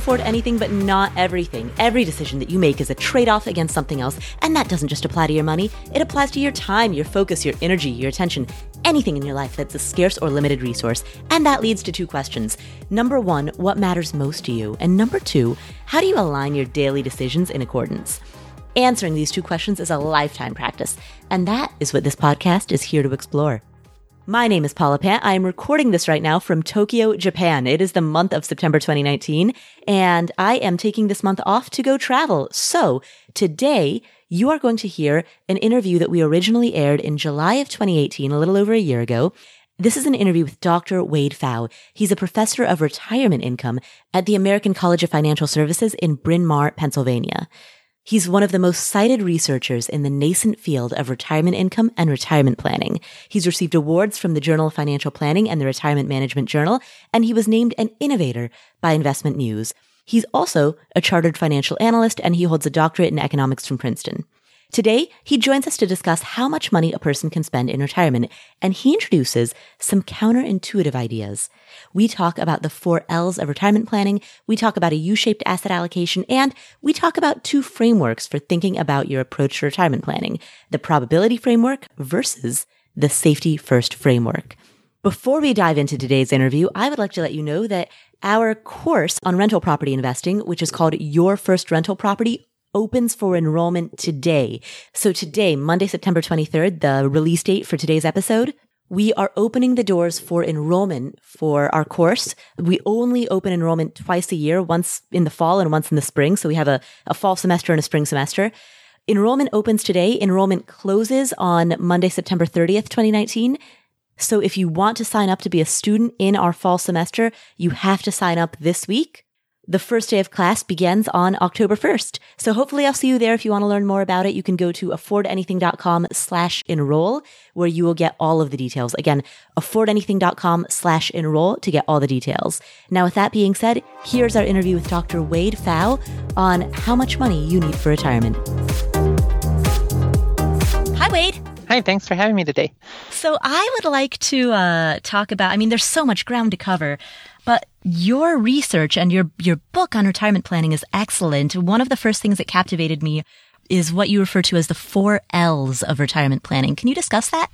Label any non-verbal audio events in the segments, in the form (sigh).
afford anything, but not everything. Every decision that you make is a trade off against something else, and that doesn't just apply to your money, it applies to your time, your focus, your energy, your attention, anything in your life that's a scarce or limited resource. And that leads to two questions. Number one, what matters most to you? And number two, how do you align your daily decisions in accordance? Answering these two questions is a lifetime practice, and that is what this podcast is here to explore. My name is Paula Pant. I am recording this right now from Tokyo, Japan. It is the month of September 2019, and I am taking this month off to go travel. So today, you are going to hear an interview that we originally aired in July of 2018, a little over a year ago. This is an interview with Dr. Wade Pfau. He's a professor of retirement income at the American College of Financial Services in Bryn Mawr, Pennsylvania. He's one of the most cited researchers in the nascent field of retirement income and retirement planning. He's received awards from the Journal of Financial Planning and the Retirement Management Journal, and he was named an innovator by Investment News. He's also a chartered financial analyst and he holds a doctorate in economics from Princeton. Today, he joins us to discuss how much money a person can spend in retirement, and he introduces some counterintuitive ideas. We talk about the four L's of retirement planning, we talk about a U-shaped asset allocation, and we talk about two frameworks for thinking about your approach to retirement planning, the probability framework versus the safety first framework. Before we dive into today's interview, I would like to let you know that our course on rental property investing, which is called Your First Rental Property, opens for enrollment today. So today, Monday, September 23rd, the release date for today's episode, we are opening the doors for enrollment for our course. We only open enrollment twice a year, once in the fall and once in the spring. So we have a, a fall semester and a spring semester. Enrollment opens today. Enrollment closes on Monday, September 30th, 2019. So if you want to sign up to be a student in our fall semester, you have to sign up this week. The first day of class begins on October 1st. So hopefully I'll see you there. If you want to learn more about it, you can go to affordanything.com slash enroll where you will get all of the details. Again, affordanything.com slash enroll to get all the details. Now, with that being said, here's our interview with Dr. Wade Pfau on how much money you need for retirement. Hi, thanks for having me today. So I would like to uh, talk about, I mean, there's so much ground to cover. But your research and your, your book on retirement planning is excellent. One of the first things that captivated me is what you refer to as the four L's of retirement planning. Can you discuss that?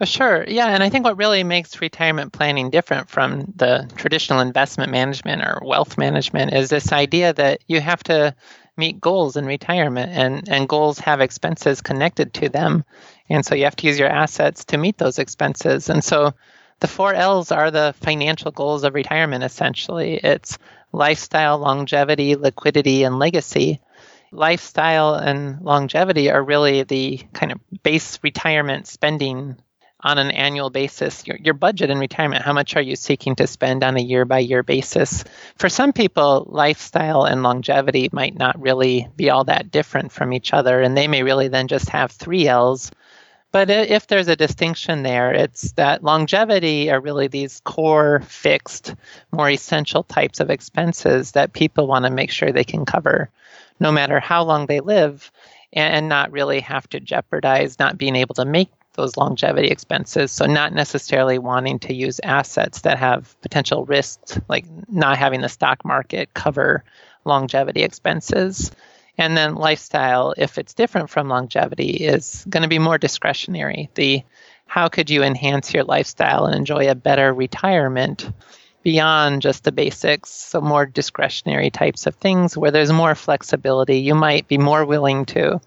Uh, sure. Yeah. And I think what really makes retirement planning different from the traditional investment management or wealth management is this idea that you have to meet goals in retirement and, and goals have expenses connected to them. And so you have to use your assets to meet those expenses. And so the four L's are the financial goals of retirement, essentially. It's lifestyle, longevity, liquidity, and legacy. Lifestyle and longevity are really the kind of base retirement spending on an annual basis. Your, your budget in retirement, how much are you seeking to spend on a year by year basis? For some people, lifestyle and longevity might not really be all that different from each other, and they may really then just have three L's but if there's a distinction there, it's that longevity are really these core, fixed, more essential types of expenses that people want to make sure they can cover no matter how long they live and not really have to jeopardize not being able to make those longevity expenses. So, not necessarily wanting to use assets that have potential risks, like not having the stock market cover longevity expenses. And then lifestyle, if it's different from longevity, is going to be more discretionary. The how could you enhance your lifestyle and enjoy a better retirement beyond just the basics? So, more discretionary types of things where there's more flexibility. You might be more willing to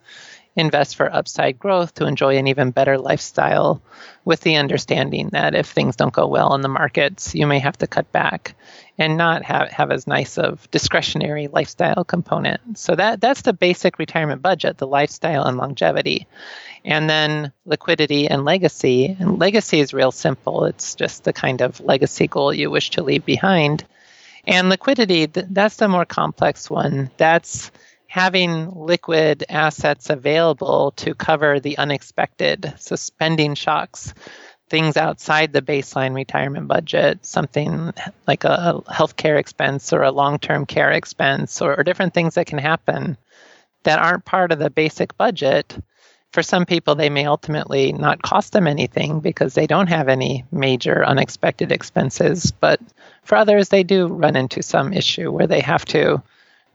invest for upside growth to enjoy an even better lifestyle with the understanding that if things don't go well in the markets, you may have to cut back and not have, have as nice of discretionary lifestyle component. So that that's the basic retirement budget, the lifestyle and longevity. And then liquidity and legacy. And legacy is real simple. It's just the kind of legacy goal you wish to leave behind. And liquidity, that's the more complex one. That's having liquid assets available to cover the unexpected, so spending shocks, things outside the baseline retirement budget, something like a healthcare expense or a long term care expense, or, or different things that can happen that aren't part of the basic budget for some people, they may ultimately not cost them anything because they don't have any major unexpected expenses. But for others, they do run into some issue where they have to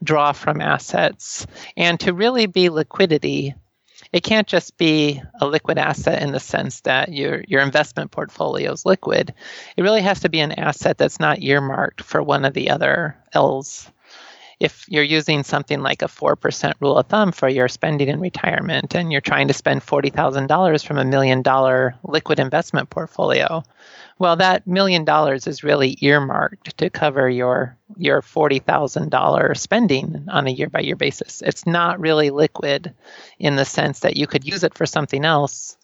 draw from assets. And to really be liquidity, it can't just be a liquid asset in the sense that your your investment portfolio is liquid. It really has to be an asset that's not earmarked for one of the other L's if you're using something like a 4% rule of thumb for your spending in retirement and you're trying to spend $40,000 from a million dollar liquid investment portfolio, well, that million dollars is really earmarked to cover your your forty thousand dollar spending on a year by year basis. It's not really liquid in the sense that you could use it for something else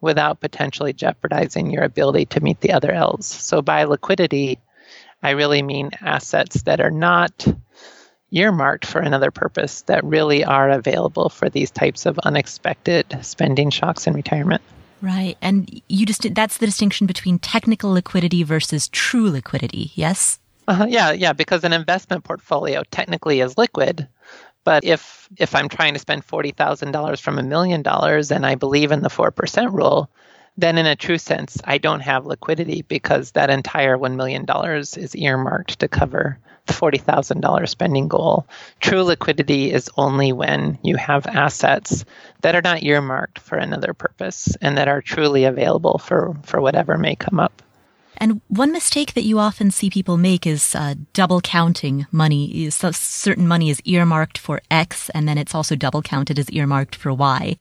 without potentially jeopardizing your ability to meet the other L's. So by liquidity, I really mean assets that are not earmarked for another purpose that really are available for these types of unexpected spending shocks in retirement. Right. And you just that's the distinction between technical liquidity versus true liquidity, yes? Uh, yeah, yeah, because an investment portfolio technically is liquid, but if if I'm trying to spend $40,000 from a million dollars and I believe in the 4% rule, then in a true sense, I don't have liquidity because that entire $1 million is earmarked to cover the $40,000 spending goal. True liquidity is only when you have assets that are not earmarked for another purpose and that are truly available for, for whatever may come up. And one mistake that you often see people make is uh, double counting money. So certain money is earmarked for X, and then it's also double counted as earmarked for Y.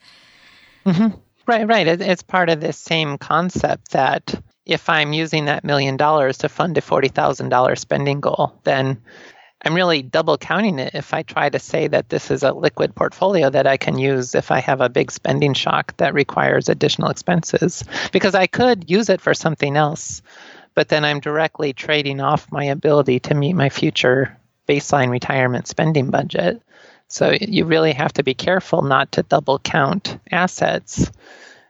Mm-hmm. Right, right. It's part of this same concept that if I'm using that million dollars to fund a $40,000 spending goal, then I'm really double counting it if I try to say that this is a liquid portfolio that I can use if I have a big spending shock that requires additional expenses. Because I could use it for something else, but then I'm directly trading off my ability to meet my future baseline retirement spending budget. So you really have to be careful not to double count assets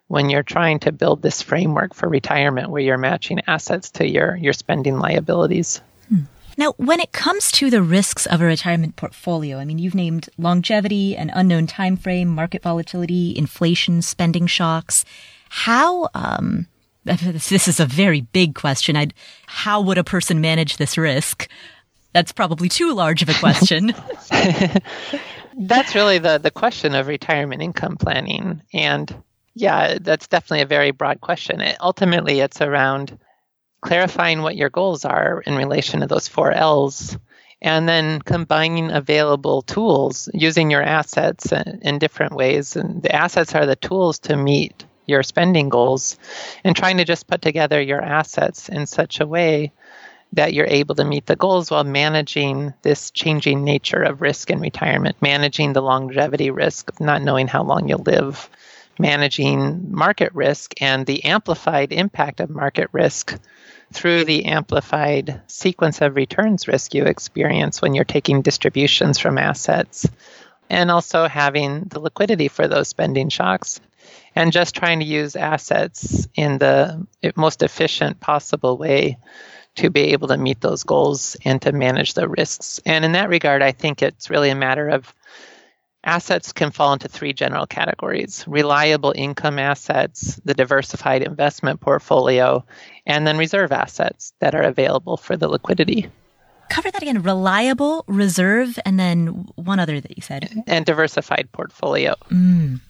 when you're trying to build this framework for retirement where you're matching assets to your, your spending liabilities. Hmm. Now, when it comes to the risks of a retirement portfolio, I mean, you've named longevity, an unknown time frame, market volatility, inflation, spending shocks. How, um, (laughs) this is a very big question. I'd, how would a person manage this risk? That's probably too large of a question. (laughs) (laughs) That's really the, the question of retirement income planning. And yeah, that's definitely a very broad question. It, ultimately, it's around clarifying what your goals are in relation to those four L's and then combining available tools using your assets in, different ways. And the assets are the tools to meet your spending goals and trying to just put together your assets in such a way that you're able to meet the goals while managing this changing nature of risk in retirement, managing the longevity risk of not knowing how long you'll live, managing market risk and the amplified impact of market risk through the amplified sequence of returns risk you experience when you're taking distributions from assets, and also having the liquidity for those spending shocks, and just trying to use assets in the most efficient possible way to be able to meet those goals and to manage the risks. And in that regard, I think it's really a matter of Assets can fall into three general categories reliable income assets, the diversified investment portfolio, and then reserve assets that are available for the liquidity. Cover that again reliable, reserve, and then one other that you said. And diversified portfolio. Mm.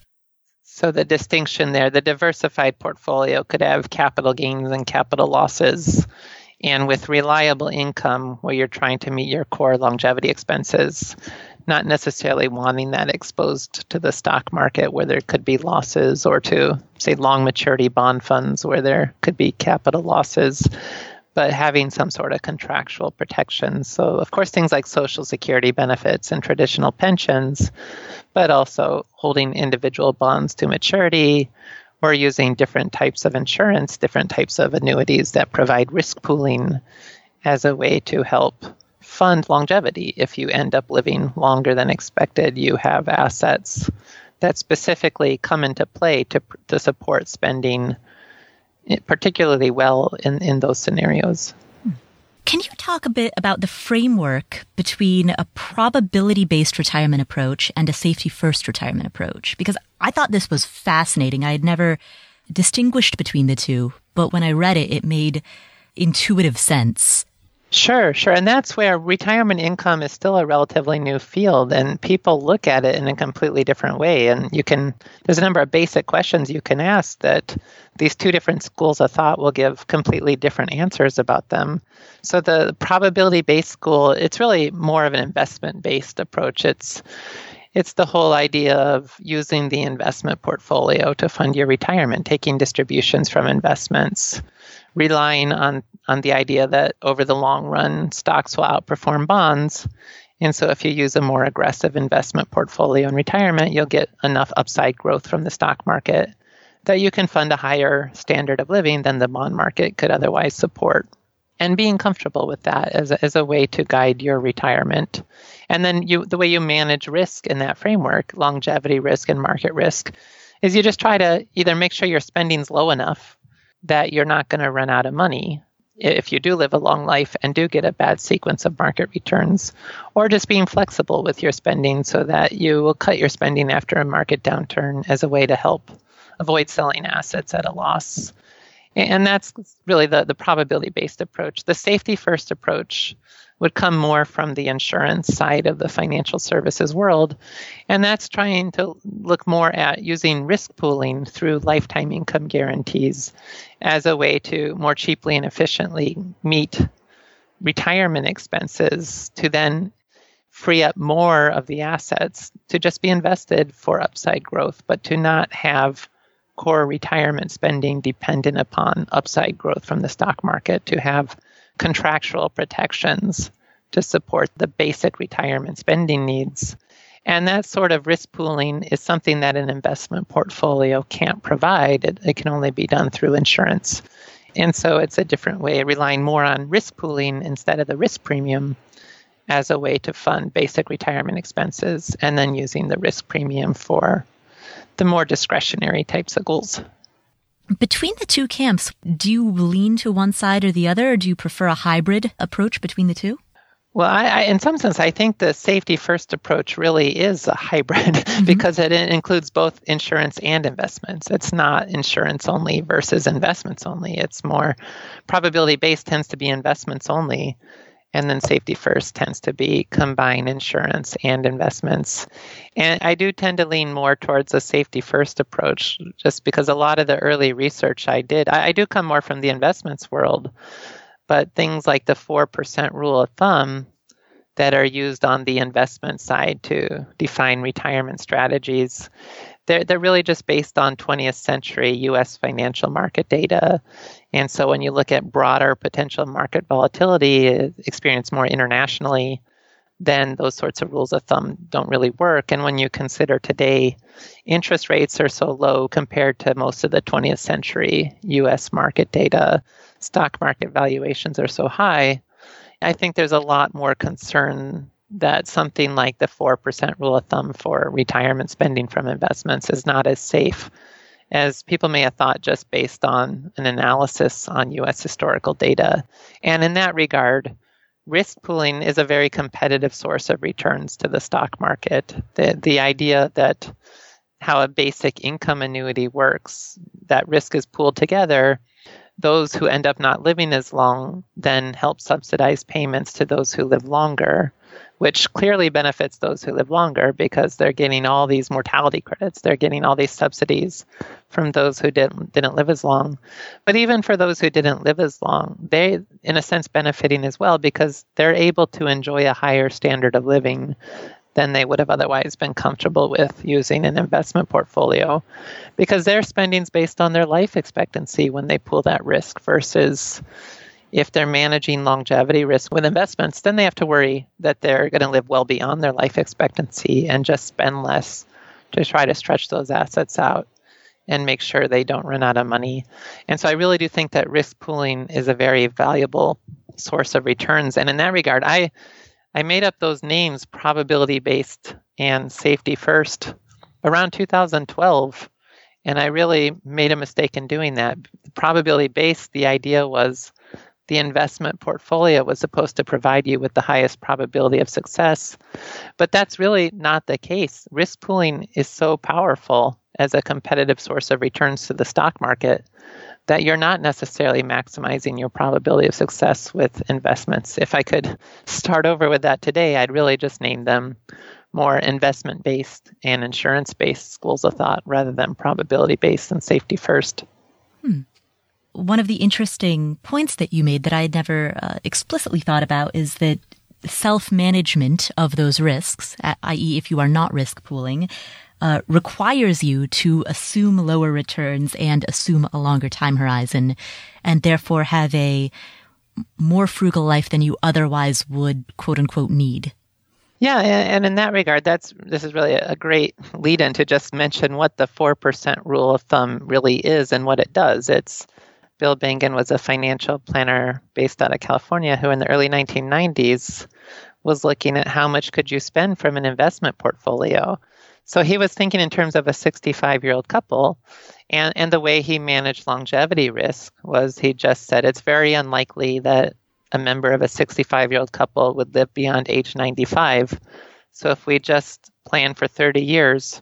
So the distinction there the diversified portfolio could have capital gains and capital losses. And with reliable income, where you're trying to meet your core longevity expenses, not necessarily wanting that exposed to the stock market where there could be losses or to, say, long maturity bond funds where there could be capital losses, but having some sort of contractual protection. So, of course, things like Social Security benefits and traditional pensions, but also holding individual bonds to maturity or using different types of insurance, different types of annuities that provide risk pooling as a way to help fund longevity. If you end up living longer than expected, you have assets that specifically come into play to, to support spending eh, particularly well in, in those scenarios. Can you talk a bit about the framework between a probability based retirement approach and a safety first retirement approach? Because I thought this was fascinating. I had never distinguished between the two, but when I read it, it made intuitive sense. Sure, sure. And that's where retirement income is still a relatively new field and people look at it in a completely different way. And you can, there's a number of basic questions you can ask that these two different schools of thought will give completely different answers about them. So the probability based school, it's really more of an investment based approach. It's, it's the whole idea of using the investment portfolio to fund your retirement, taking distributions from investments, relying on on the idea that over the long run, stocks will outperform bonds. And so, if you use a more aggressive investment portfolio in retirement, you'll get enough upside growth from the stock market that you can fund a higher standard of living than the bond market could otherwise support. And being comfortable with that as a, as a way to guide your retirement. And then you, the way you manage risk in that framework, longevity risk and market risk, is you just try to either make sure your spending's low enough that you're not going to run out of money if you do live a long life and do get a bad sequence of market returns, or just being flexible with your spending so that you will cut your spending after a market downturn as a way to help avoid selling assets at a loss. And that's really the, the probability based approach. The safety first approach would come more from the insurance side of the financial services world. And that's trying to look more at using risk pooling through lifetime income guarantees as a way to more cheaply and efficiently meet retirement expenses to then free up more of the assets to just be invested for upside growth, but to not have core retirement spending dependent upon upside growth from the stock market, to have contractual protections to support the basic retirement spending needs. And that sort of risk pooling is something that an investment portfolio can't provide. It, it, can only be done through insurance. And so it's a different way, relying more on risk pooling instead of the risk premium as a way to fund basic retirement expenses and then using the risk premium for the more discretionary types of goals. Between the two camps, do you lean to one side or the other, or do you prefer a hybrid approach between the two? Well, I, I, in some sense, I think the safety first approach really is a hybrid (laughs) mm-hmm. because it includes both insurance and investments. It's not insurance only versus investments only. It's more probability based tends to be investments only. And then safety first tends to be combine insurance and investments. And I do tend to lean more towards a safety first approach just because a lot of the early research I did, I, I do come more from the investments world, but things like the 4% rule of thumb that are used on the investment side to define retirement strategies they're, they're really just based on 20th century US financial market data and so when you look at broader potential market volatility experienced more internationally, then those sorts of rules of thumb don't really work. And when you consider today, interest rates are so low compared to most of the 20th century US market data, stock market valuations are so high. I think there's a lot more concern that something like the 4% rule of thumb for retirement spending from investments is not as safe as people may have thought just based on an analysis on US historical data. And in that regard, risk pooling is a very competitive source of returns to the stock market. The, the idea that how a basic income annuity works, that risk is pooled together. Those who end up not living as long then help subsidize payments to those who live longer which clearly benefits those who live longer because they're getting all these mortality credits. They're getting all these subsidies from those who didn't didn't live as long. But even for those who didn't live as long, they in a sense benefiting as well because they're able to enjoy a higher standard of living than they would have otherwise been comfortable with using an investment portfolio because their spending's based on their life expectancy when they pull that risk versus if they're managing longevity risk with investments, then they have to worry that they're going to live well beyond their life expectancy and just spend less to try to stretch those assets out and make sure they don't run out of money. And so I really do think that risk pooling is a very valuable source of returns. And in that regard, I I made up those names probability based and safety first around 2012. And I really made a mistake in doing that. Probability based, the idea was the investment portfolio was supposed to provide you with the highest probability of success. But that's really not the case. Risk pooling is so powerful as a competitive source of returns to the stock market that you're not necessarily maximizing your probability of success with investments. If I could (laughs) start over with that today, I'd really just name them more investment based and insurance based schools of thought rather than probability based and safety first. Hmm. One of the interesting points that you made that I had never uh, explicitly thought about is that self management of those risks, i.e., if you are not risk pooling, uh, requires you to assume lower returns and assume a longer time horizon, and therefore have a more frugal life than you otherwise would, quote unquote, need. Yeah, and in that regard, that's this is really a great lead-in to just mention what the four percent rule of thumb really is and what it does. It's Bill Bengen was a financial planner based out of California who, in the early 1990s, was looking at how much could you spend from an investment portfolio. So he was thinking in terms of a 65 year old couple, and, and the way he managed longevity risk was he just said it's very unlikely that a member of a 65 year old couple would live beyond age 95. So if we just plan for 30 years,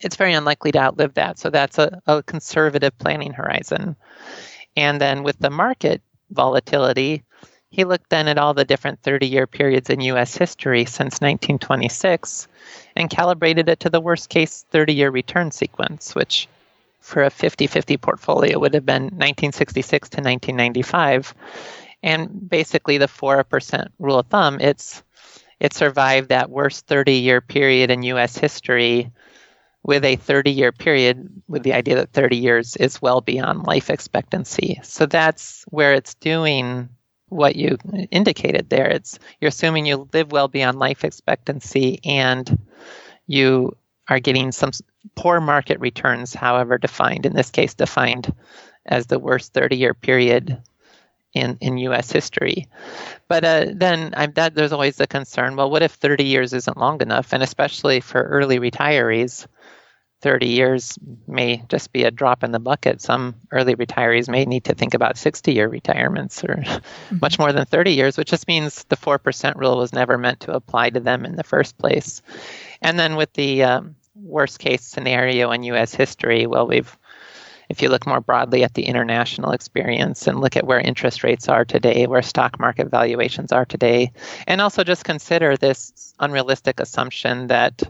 it's very unlikely to outlive that. So that's a, a conservative planning horizon. And then with the market volatility, he looked then at all the different 30 year periods in US history since 1926 and calibrated it to the worst case 30 year return sequence, which for a 50 50 portfolio would have been 1966 to 1995 and basically the 4% rule of thumb it's it survived that worst 30 year period in US history with a 30 year period with the idea that 30 years is well beyond life expectancy. So that's where it's doing what you indicated there. It's you're assuming you live well beyond life expectancy and you are getting some poor market returns, however defined, in this case defined as the worst 30 year period in, in U.S. history. But uh, then that, there's always the concern well, what if 30 years isn't long enough? And especially for early retirees, 30 years may just be a drop in the bucket. Some early retirees may need to think about 60 year retirements or mm-hmm. much more than 30 years, which just means the 4% rule was never meant to apply to them in the first place. And then with the um, worst case scenario in U.S. history, well, we've if you look more broadly at the international experience and look at where interest rates are today, where stock market valuations are today, and also just consider this unrealistic assumption that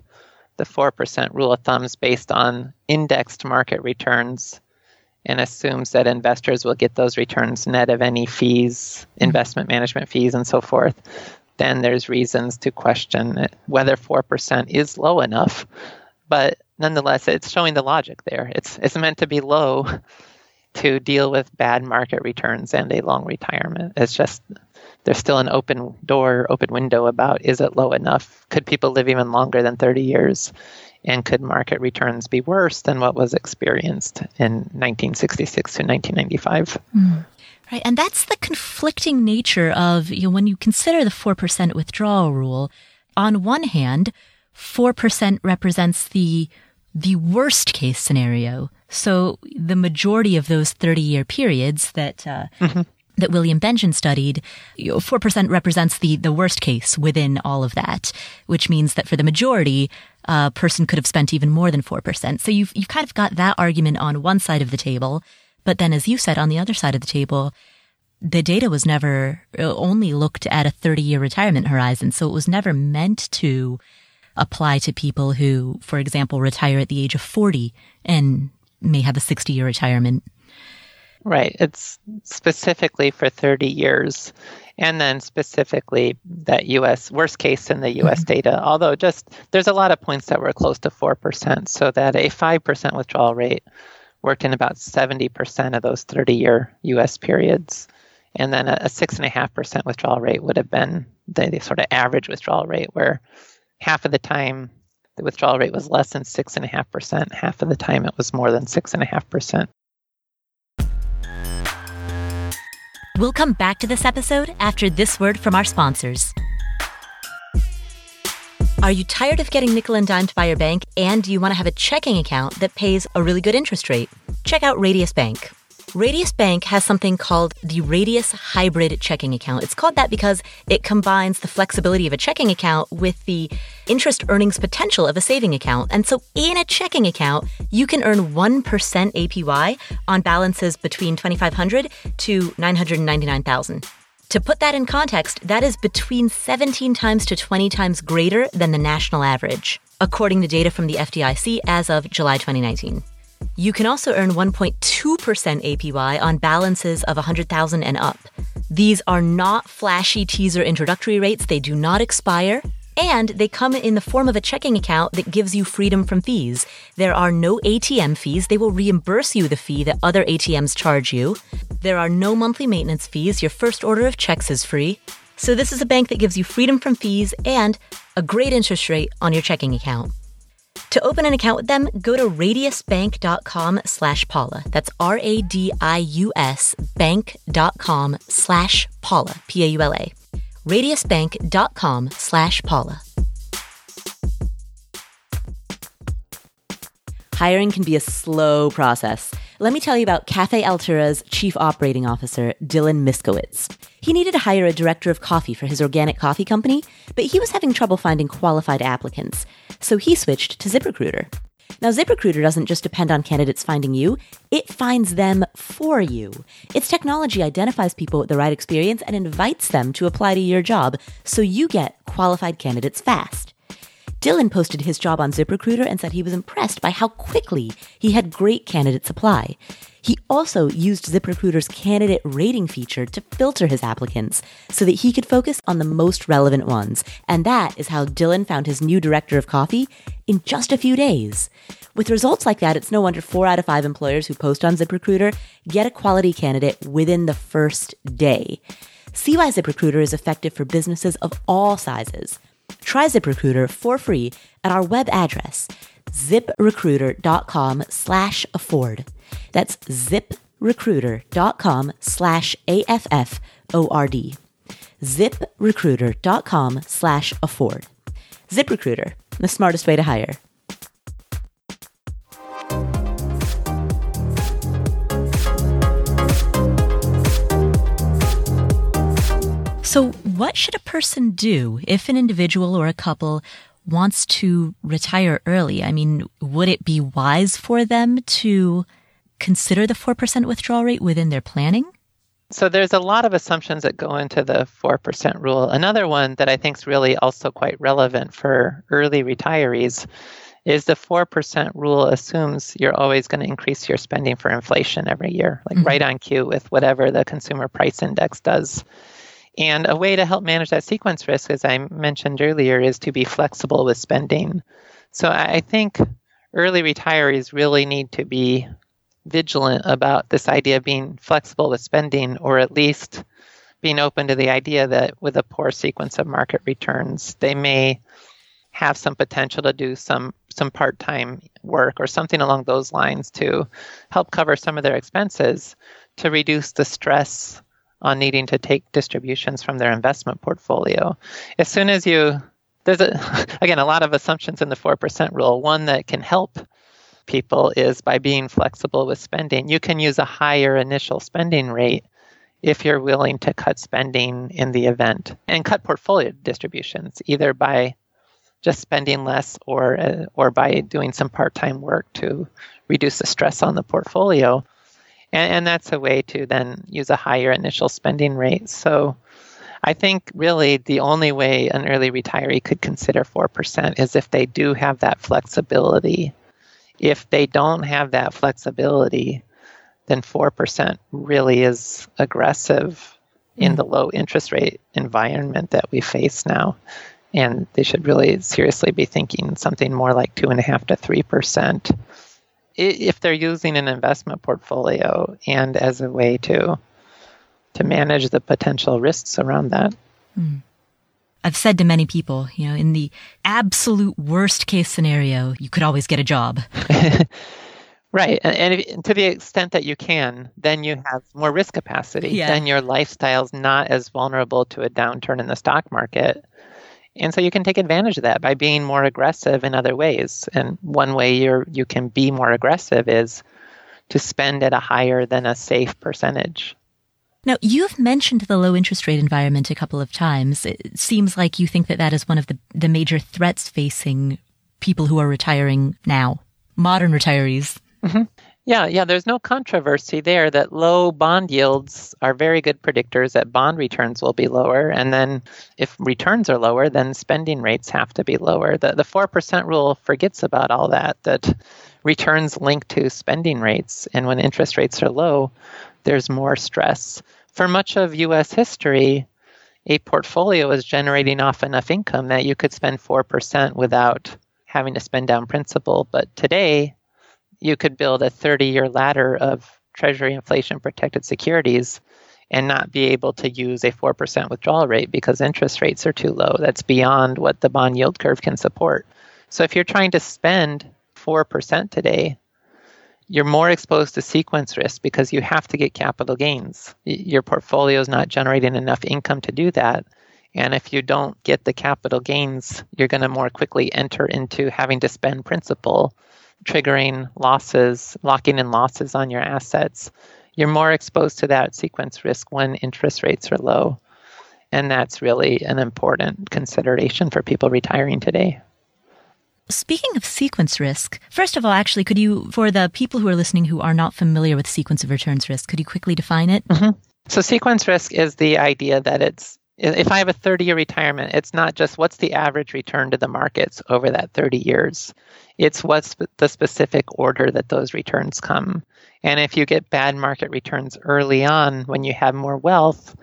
the 4% rule of thumb is based on indexed market returns and assumes that investors will get those returns net of any fees, mm-hmm. investment management fees, and so forth, then there's reasons to question whether 4% is low enough. But nonetheless, it's showing the logic there. It's, it's meant to be low to deal with bad market returns and a long retirement. It's just there's still an open door, open window about is it low enough? Could people live even longer than 30 years? And could market returns be worse than what was experienced in 1966 to 1995? Mm. Right. And that's the conflicting nature of you know, when you consider the 4% withdrawal rule. On one hand, 4% represents the the worst case scenario. So the majority of those 30 year periods that uh, mm-hmm that William Bengen studied, 4% represents the, the worst case within all of that, which means that for the majority, a person could have spent even more than 4%. So you've, you've kind of got that argument on one side of the table. But then, as you said, on the other side of the table, the data was never uh, only looked at a 30 year retirement horizon. So it was never meant to apply to people who, for example, retire at the age of 40 and may have a 60 year retirement Right. It's specifically for 30 years. And then specifically that US, worst case in the US mm-hmm. data, although just there's a lot of points that were close to 4%, so that a 5% withdrawal rate worked in about 70% of those 30 year US periods. And then a, a 6.5% withdrawal rate would have been the, the sort of average withdrawal rate, where half of the time the withdrawal rate was less than 6.5%, half of the time it was more than 6.5%. We'll come back to this episode after this word from our sponsors. Are you tired of getting nickel and dimed by your bank and you want to have a checking account that pays a really good interest rate? Check out Radius Bank. Radius Bank has something called the Radius Hybrid Checking Account. It's called that because it combines the flexibility of a checking account with the interest earnings potential of a saving account. And so in a checking account, you can earn 1% APY on balances between 2500 to 999,000. To put that in context, that is between 17 times to 20 times greater than the national average, according to data from the FDIC as of July 2019. You can also earn 1.2% APY on balances of 100,000 and up. These are not flashy teaser introductory rates, they do not expire, and they come in the form of a checking account that gives you freedom from fees. There are no ATM fees. They will reimburse you the fee that other ATMs charge you. There are no monthly maintenance fees. Your first order of checks is free. So this is a bank that gives you freedom from fees and a great interest rate on your checking account. To open an account with them, go to radiusbank.com slash Paula. That's R-A-D-I-U-S bank.com slash Paula, P-A-U-L-A radiusbank.com slash Paula. Hiring can be a slow process. Let me tell you about Cafe Altura's chief operating officer, Dylan Miskowitz. He needed to hire a director of coffee for his organic coffee company, but he was having trouble finding qualified applicants, so he switched to ZipRecruiter. Now, ZipRecruiter doesn't just depend on candidates finding you, it finds them for you. Its technology identifies people with the right experience and invites them to apply to your job so you get qualified candidates fast. Dylan posted his job on ZipRecruiter and said he was impressed by how quickly he had great candidates apply. He also used ZipRecruiter's candidate rating feature to filter his applicants so that he could focus on the most relevant ones. And that is how Dylan found his new director of coffee in just a few days. With results like that, it's no wonder four out of five employers who post on ZipRecruiter get a quality candidate within the first day. See why ZipRecruiter is effective for businesses of all sizes. Try ZipRecruiter for free at our web address, ziprecruiter.com slash afford. That's ziprecruiter.com slash A-F-F-O-R-D. ziprecruiter.com slash afford. ZipRecruiter, the smartest way to hire. So, what should a person do if an individual or a couple wants to retire early? I mean, would it be wise for them to consider the 4% withdrawal rate within their planning? So there's a lot of assumptions that go into the 4% rule. Another one that I think is really also quite relevant for early retirees is the 4% rule assumes you're always going to increase your spending for inflation every year, like mm-hmm. right on cue with whatever the consumer price index does. And a way to help manage that sequence risk, as I mentioned earlier, is to be flexible with spending. So I think early retirees really need to be vigilant about this idea of being flexible with spending, or at least being open to the idea that with a poor sequence of market returns, they may have some potential to do some some part-time work or something along those lines to help cover some of their expenses to reduce the stress on needing to take distributions from their investment portfolio. As soon as you there's a (laughs) again a lot of assumptions in the 4% rule. One that can help people is by being flexible with spending. You can use a higher initial spending rate if you're willing to cut spending in the event and cut portfolio distributions, either by just spending less or uh, or by doing some part-time work to reduce the stress on the portfolio. And, and that's a way to then use a higher initial spending rate. So I think really the only way an early retiree could consider 4% is if they do have that flexibility if they don't have that flexibility, then 4% really is aggressive in mm. the low interest rate environment that we face now. And they should really seriously be thinking something more like two and a half to three percent if they're using an investment portfolio and as a way to to manage the potential risks around that. Mm. I've said to many people, you know, in the absolute worst case scenario, you could always get a job. (laughs) right. And, and if, to the extent that you can, then you have more risk capacity. Yeah. Then your lifestyle's not as vulnerable to a downturn in the stock market. And so you can take advantage of that by being more aggressive in other ways. And one way you're you can be more aggressive is to spend at a higher than a safe percentage. Now, you've mentioned the low interest rate environment a couple of times. It seems like you think that that is one of the, the major threats facing people who are retiring now, modern retirees. Mm-hmm. Yeah, yeah, there's no controversy there that low bond yields are very good predictors that bond returns will be lower. And then if returns are lower, then spending rates have to be lower. The, the 4% rule forgets about all that, that returns link to spending rates. And when interest rates are low, there's more stress. For much of US history, a portfolio is generating off enough income that you could spend 4% without having to spend down principal. But today, you could build a 30 year ladder of Treasury inflation protected securities and not be able to use a 4% withdrawal rate because interest rates are too low. That's beyond what the bond yield curve can support. So if you're trying to spend 4% today, you're more exposed to sequence risk because you have to get capital gains. Your portfolio is not generating enough income to do that. And if you don't get the capital gains, you're going to more quickly enter into having to spend principal triggering losses, locking in losses on your assets, you're more exposed to that sequence risk when interest rates are low. And that's really an important consideration for people retiring today. Speaking of sequence risk, first of all, actually, could you, for the people who are listening who are not familiar with sequence of returns risk, could you quickly define it? Mm-hmm. So, sequence risk is the idea that it's if I have a 30 year retirement, it's not just what's the average return to the markets over that 30 years. It's what's the specific order that those returns come. And if you get bad market returns early on when you have more wealth,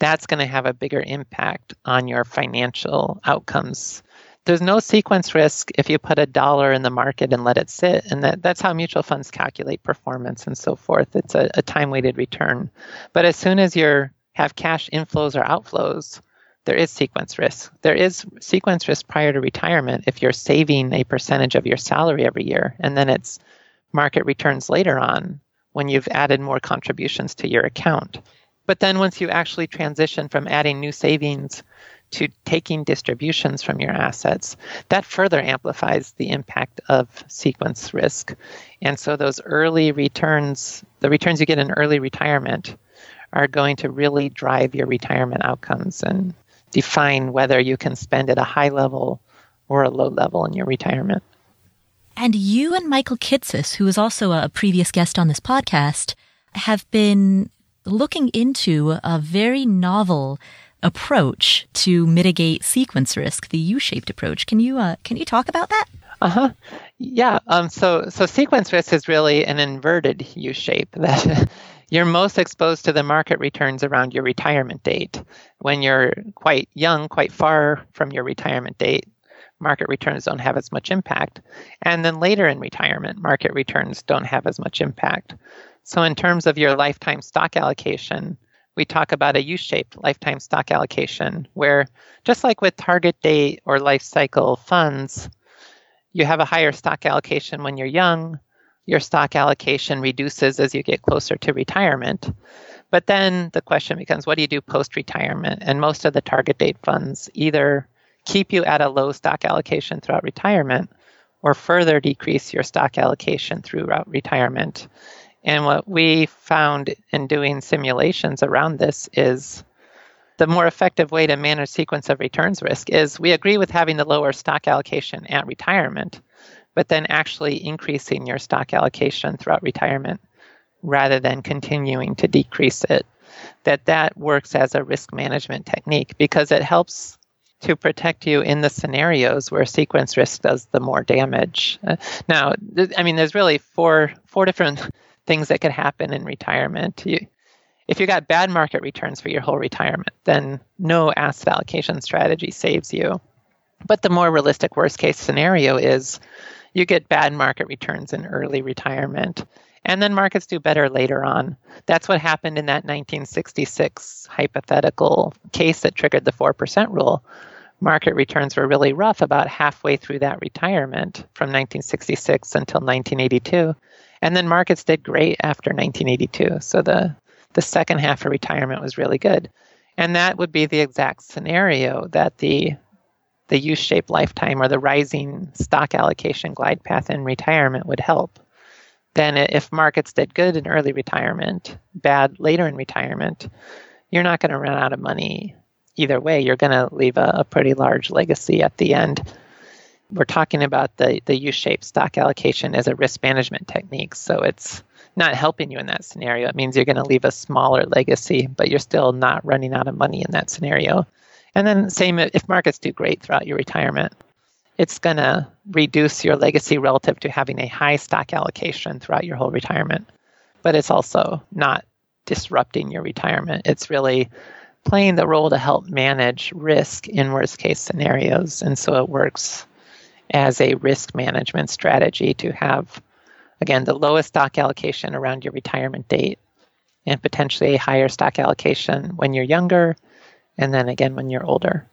that's going to have a bigger impact on your financial outcomes. There's no sequence risk if you put a dollar in the market and let it sit. And that, that's how mutual funds calculate performance and so forth. It's a, a time weighted return. But as soon as you have cash inflows or outflows, there is sequence risk. There is sequence risk prior to retirement if you're saving a percentage of your salary every year, and then it's market returns later on when you've added more contributions to your account. But then once you actually transition from adding new savings to taking distributions from your assets, that further amplifies the impact of sequence risk. And so those early returns, the returns you get in early retirement, are going to really drive your retirement outcomes. And define whether you can spend at a high level or a low level in your retirement. And you and Michael Kitces, who is also a previous guest on this podcast, have been looking into a very novel approach to mitigate sequence risk, the U-shaped approach. Can you uh, can you talk about that? Uh huh. Yeah. Um. So so sequence risk is really an inverted U shape that (laughs) you're most exposed to the market returns around your retirement date. When you're quite young, quite far from your retirement date, market returns don't have as much impact. And then later in retirement, market returns don't have as much impact. So, in terms of your lifetime stock allocation, we talk about a U shaped lifetime stock allocation, where just like with target date or life cycle funds, you have a higher stock allocation when you're young, your stock allocation reduces as you get closer to retirement. But then the question becomes what do you do post retirement? And most of the target date funds either keep you at a low stock allocation throughout retirement or further decrease your stock allocation throughout retirement. And what we found in doing simulations around this is the more effective way to manage sequence of returns risk is we agree with having the lower stock allocation at retirement but then actually increasing your stock allocation throughout retirement rather than continuing to decrease it that that works as a risk management technique because it helps to protect you in the scenarios where sequence risk does the more damage. Uh, now, th- I mean, there's really four four different (laughs) things that could happen in retirement. You, if you got bad market returns for your whole retirement, then no asset allocation strategy saves you. But the more realistic worst case scenario is you get bad market returns in early retirement. And then markets do better later on. That's what happened in that 1966 hypothetical case that triggered the 4% rule. Market returns were really rough about halfway through that retirement from 1966 until 1982. And then markets did great after 1982. So the, the second half of retirement was really good. And that would be the exact scenario that the the U-shaped lifetime or the rising stock allocation glide path in retirement would help. then if markets did good in early retirement, bad later in retirement, you're not going to run out of money either way. You're going to leave a, a, pretty large legacy at the end. We're talking about the, the U shaped stock allocation as a risk management technique. So it's not helping you in that scenario. It means you're going to leave a smaller legacy, but you're still not running out of money in that scenario. And then, same if markets do great throughout your retirement, it's going to reduce your legacy relative to having a high stock allocation throughout your whole retirement. But it's also not disrupting your retirement. It's really playing the role to help manage risk in worst case scenarios. And so it works as a risk management strategy to have, again, the lowest stock allocation around your retirement date and potentially a higher stock allocation when you're younger and then again when you're older.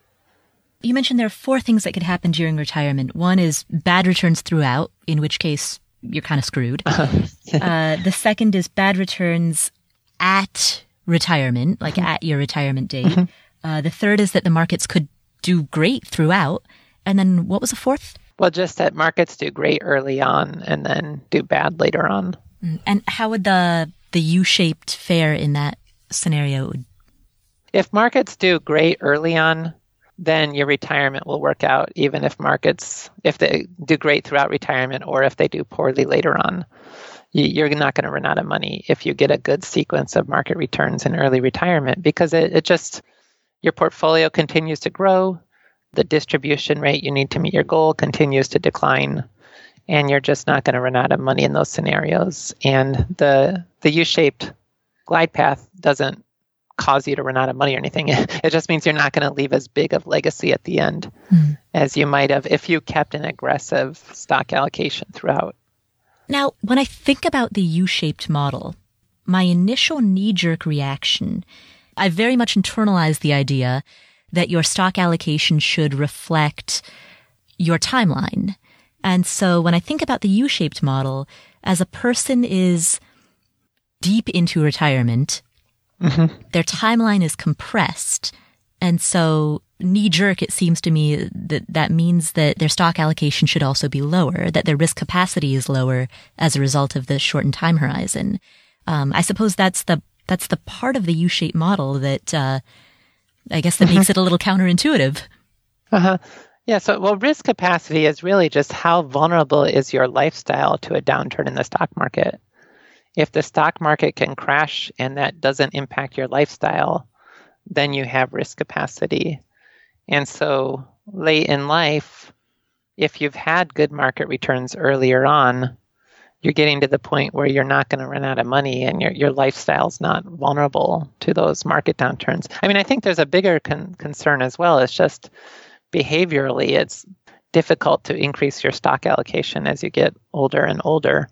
You mentioned there are four things that could happen during retirement. One is bad returns throughout, in which case you're kind of screwed. (laughs) uh, the second is bad returns at retirement, like mm-hmm. at your retirement date. Mm-hmm. Uh, the third is that the markets could do great throughout. And then what was the fourth? Well, just that markets do great early on and then do bad later on. Mm, and how would the the U-shaped fare in that scenario? If markets do great early on, then your retirement will work out even if markets if they do great throughout retirement or if they do poorly later on. You're not going to run out of money if you get a good sequence of market returns in early retirement because it, it just your portfolio continues to grow. The distribution rate you need to meet your goal continues to decline and you're just not going to run out of money in those scenarios. And the the u-shaped glide path doesn't cause you to run out of money or anything. (laughs) It just means you're not going to leave as big of legacy at the end mm. as you might have if you kept an aggressive stock allocation throughout. Now, when I think about the U-shaped model, my initial knee-jerk reaction, I very much internalized the idea that your stock allocation should reflect your timeline. And so when I think about the U-shaped model, as a person is deep into retirement, Mm-hmm. Their timeline is compressed. And so knee jerk, it seems to me that that means that their stock allocation should also be lower, that their risk capacity is lower as a result of the shortened time horizon. Um, I suppose that's the, that's the part of the U-shaped model that, uh, I guess that mm-hmm. makes it a little counterintuitive. Uh huh. Yeah. So, well, risk capacity is really just how vulnerable is your lifestyle to a downturn in the stock market if the stock market can crash and that doesn't impact your lifestyle, then you have risk capacity. And so late in life, if you've had good market returns earlier on, you're getting to the point where you're not going to run out of money and your, your lifestyle's not vulnerable to those market downturns. I mean, I think there's a bigger con- concern as well. It's just behaviorally, it's difficult to increase your stock allocation as you get older and older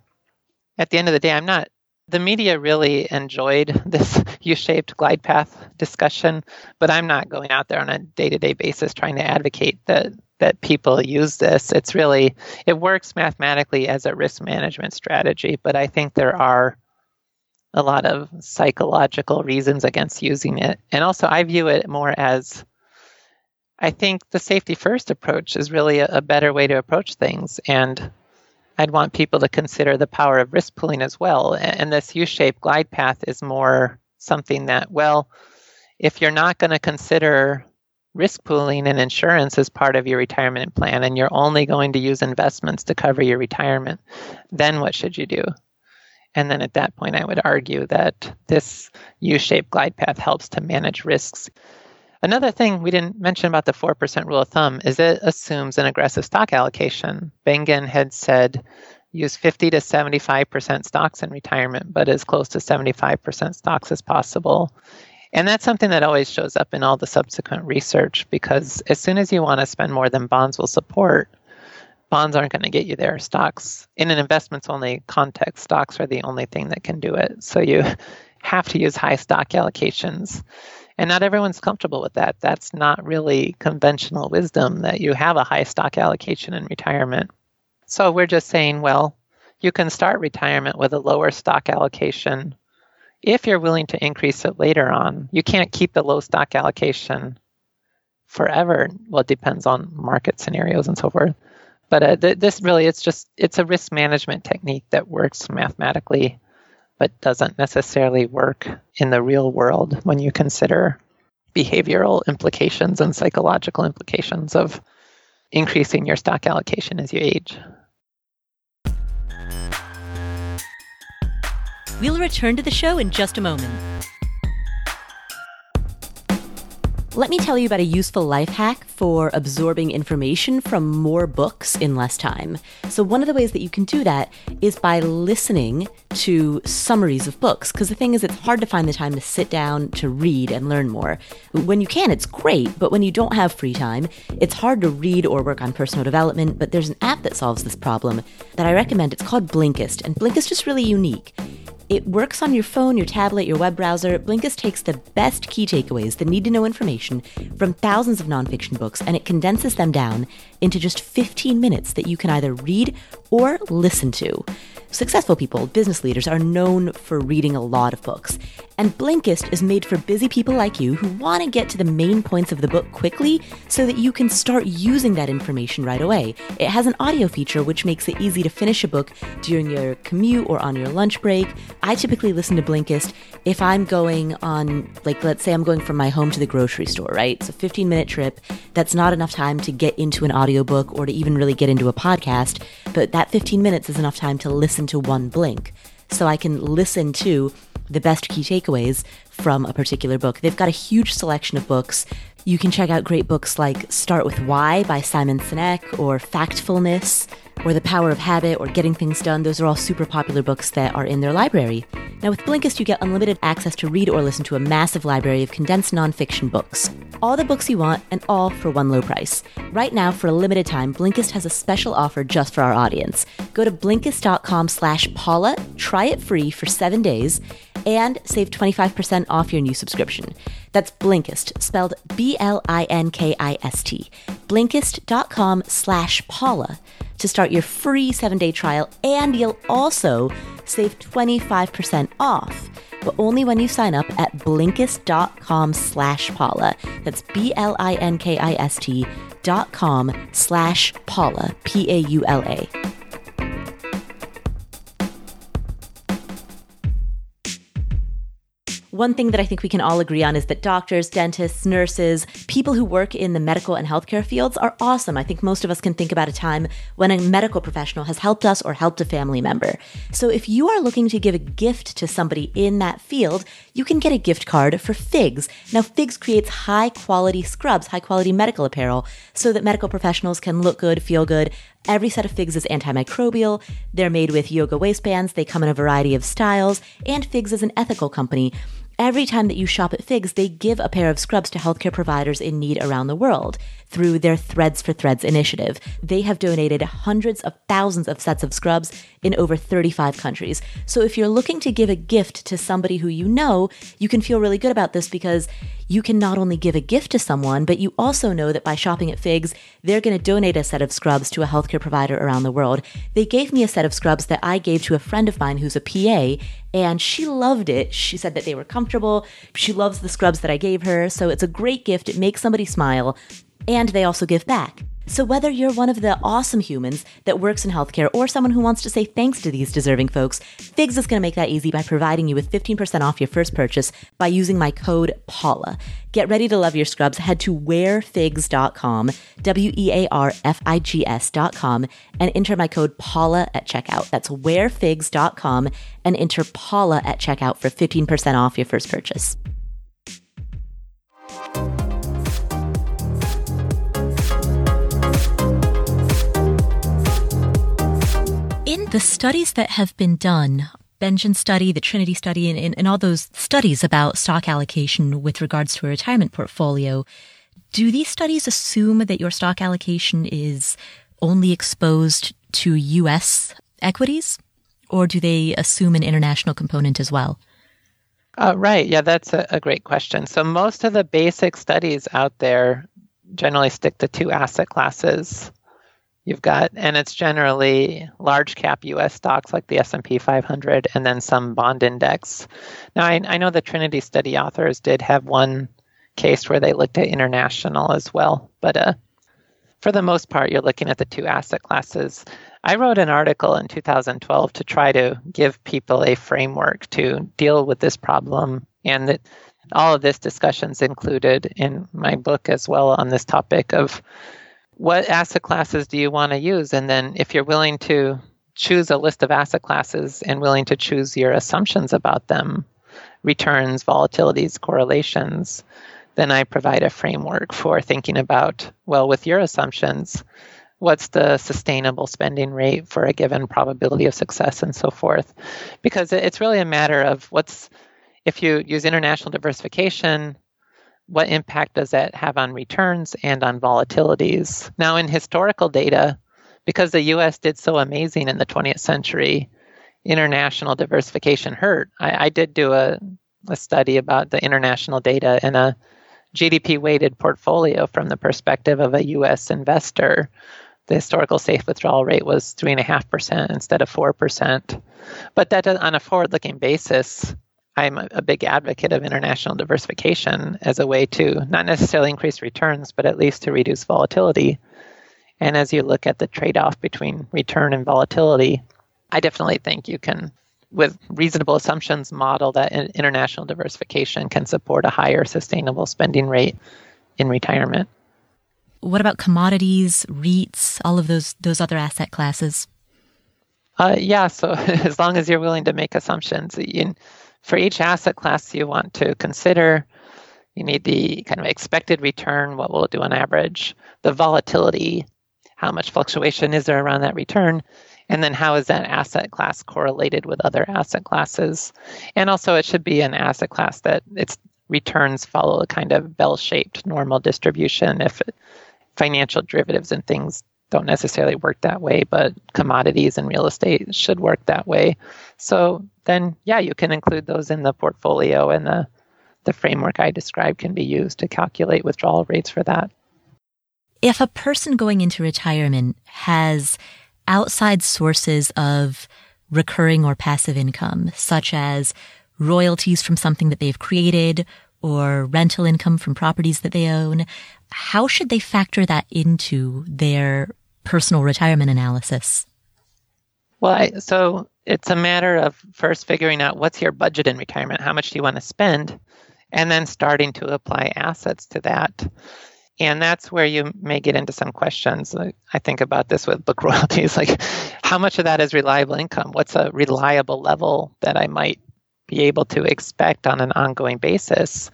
at the end of the day, I'm not. The media really enjoyed (laughs) this U-shaped glide path discussion, but I'm not going out there on a day-to-day basis trying to advocate that that people use this. It's really it works mathematically as a risk management strategy, but I think there are a lot of psychological reasons against using it. And also I view it more as I think the safety first approach is really a, a better way to approach things and I'd want people to consider the power of risk pooling as well. And this U shaped glide path is more something that, well, if you're not going to consider risk pooling and insurance as part of your retirement plan and you're only going to use investments to cover your retirement, then what should you do? And then at that point, I would argue that this U shaped glide path helps to manage risks Another thing we didn't mention about the 4% rule of thumb is it assumes an aggressive stock allocation. Bengen had said use 50 to 75% stocks in retirement, but as close to 75% stocks as possible. And that's something that always shows up in all the subsequent research because as soon as you want to spend more than bonds will support, bonds aren't going to get you there. Stocks, in an investments only context, stocks are the only thing that can do it. So you (laughs) have to use high stock allocations. And not everyone's comfortable with that. That's not really conventional wisdom that you have a high stock allocation in retirement. So we're just saying, well, you can start retirement with a lower stock allocation if you're willing to increase it later on. You can't keep the low stock allocation forever. Well, it depends on market scenarios and so forth. but uh, th- this really it's just it's a risk management technique that works mathematically but doesn't necessarily work in the real world when you consider behavioral implications and psychological implications of increasing your stock allocation as you age. We'll return to the show in just a moment. Let me tell you about a useful life hack for absorbing information from more books in less time. So, one of the ways that you can do that is by listening to summaries of books. Because the thing is, it's hard to find the time to sit down to read and learn more. When you can, it's great, but when you don't have free time, it's hard to read or work on personal development. But there's an app that solves this problem that I recommend. It's called Blinkist, and Blinkist is really unique. It works on your phone, your tablet, your web browser. Blinkist takes the best key takeaways, the need to know information from thousands of nonfiction books, and it condenses them down into just 15 minutes that you can either read or listen to. Successful people, business leaders, are known for reading a lot of books. And Blinkist is made for busy people like you who want to get to the main points of the book quickly so that you can start using that information right away. It has an audio feature which makes it easy to finish a book during your commute or on your lunch break. I typically listen to Blinkist if I'm going on, like, let's say I'm going from my home to the grocery store, right? It's a 15 minute trip. That's not enough time to get into an audiobook or to even really get into a podcast, but that 15 minutes is enough time to listen to one blink. So I can listen to the best key takeaways from a particular book. They've got a huge selection of books. You can check out great books like Start with Why by Simon Sinek or Factfulness or The Power of Habit or Getting Things Done. Those are all super popular books that are in their library. Now, with Blinkist, you get unlimited access to read or listen to a massive library of condensed nonfiction books. All the books you want, and all for one low price. Right now, for a limited time, Blinkist has a special offer just for our audience. Go to Blinkist.com slash Paula, try it free for seven days, and save 25% off your new subscription. That's Blinkist, spelled B-L-I-N-K-I-S-T. Blinkist.com slash Paula to start your free seven-day trial, and you'll also save 25% off, but only when you sign up at Blinkist.com slash Paula. That's B-L-I-N-K-I-S-T dot com slash Paula, P-A-U-L-A. One thing that I think we can all agree on is that doctors, dentists, nurses, people who work in the medical and healthcare fields are awesome. I think most of us can think about a time when a medical professional has helped us or helped a family member. So if you are looking to give a gift to somebody in that field, you can get a gift card for Figs. Now, Figs creates high quality scrubs, high quality medical apparel, so that medical professionals can look good, feel good, Every set of figs is antimicrobial. They're made with yoga waistbands. They come in a variety of styles. And Figs is an ethical company. Every time that you shop at Figs, they give a pair of scrubs to healthcare providers in need around the world through their Threads for Threads initiative. They have donated hundreds of thousands of sets of scrubs in over 35 countries. So if you're looking to give a gift to somebody who you know, you can feel really good about this because you can not only give a gift to someone, but you also know that by shopping at Figs, they're going to donate a set of scrubs to a healthcare provider around the world. They gave me a set of scrubs that I gave to a friend of mine who's a PA, and she loved it. She said that they were comfortable. She loves the scrubs that I gave her. So it's a great gift. It makes somebody smile, and they also give back. So, whether you're one of the awesome humans that works in healthcare or someone who wants to say thanks to these deserving folks, Figs is going to make that easy by providing you with 15% off your first purchase by using my code PAULA. Get ready to love your scrubs. Head to wearfigs.com, W E A R F I G S.com, and enter my code PAULA at checkout. That's wearfigs.com and enter PAULA at checkout for 15% off your first purchase. The studies that have been done, Bengen study, the Trinity study, and, and, all those studies about stock allocation with regards to a retirement portfolio, do these studies assume that your stock allocation is only exposed to U.S. equities, or do they assume an international component as well? Uh, right. Yeah, that's a, a great question. So most of the basic studies out there generally stick to two asset classes You've got, and it's generally large cap U.S. stocks like the S&P 500, and then some bond index. Now, I, I know the Trinity study authors did have one case where they looked at international as well, but uh, for the most part, you're looking at the two asset classes. I wrote an article in 2012 to try to give people a framework to deal with this problem, and that all of this discussions included in my book as well on this topic of what asset classes do you want to use, and then if you're willing to choose a list of asset classes and willing to choose your assumptions about them, returns, volatilities, correlations, then I provide a framework for thinking about, well, with your assumptions, what's the sustainable spending rate for a given probability of success and so forth. Because it's really a matter of what's, if you use international diversification, what impact does that have on returns and on volatilities? Now, in historical data, because the US did so amazing in the 20th century, international diversification hurt. I, I did do a, a study about the international data in a GDP weighted portfolio from the perspective of a US investor, the historical safe withdrawal rate was 3.5% instead of 4%. But that on a forward looking basis, I'm a big advocate of international diversification as a way to not necessarily increase returns, but at least to reduce volatility. And as you look at the trade off between return and volatility, I definitely think you can with reasonable assumptions model that international diversification can support a higher sustainable spending rate in retirement. What about commodities, REITs, all of those those other asset classes? Uh, yeah, so (laughs) as long as you're willing to make assumptions, in, for each asset class you want to consider, you need the kind of expected return, what will it do on average, the volatility, how much fluctuation is there around that return, and then how is that asset class correlated with other asset classes? And also, it should be an asset class that its returns follow a kind of bell shaped normal distribution. If financial derivatives and things don't necessarily work that way, but commodities and real estate should work that way. So then, yeah, you can include those in the portfolio, and the, the framework I described can be used to calculate withdrawal rates for that. If a person going into retirement has outside sources of recurring or passive income, such as royalties from something that they've created or rental income from properties that they own. How should they factor that into their personal retirement analysis? Well, I, so it's a matter of first figuring out what's your budget in retirement, how much do you want to spend, and then starting to apply assets to that. And that's where you may get into some questions. I think about this with book (laughs) royalties like, how much of that is reliable income? What's a reliable level that I might be able to expect on an ongoing basis?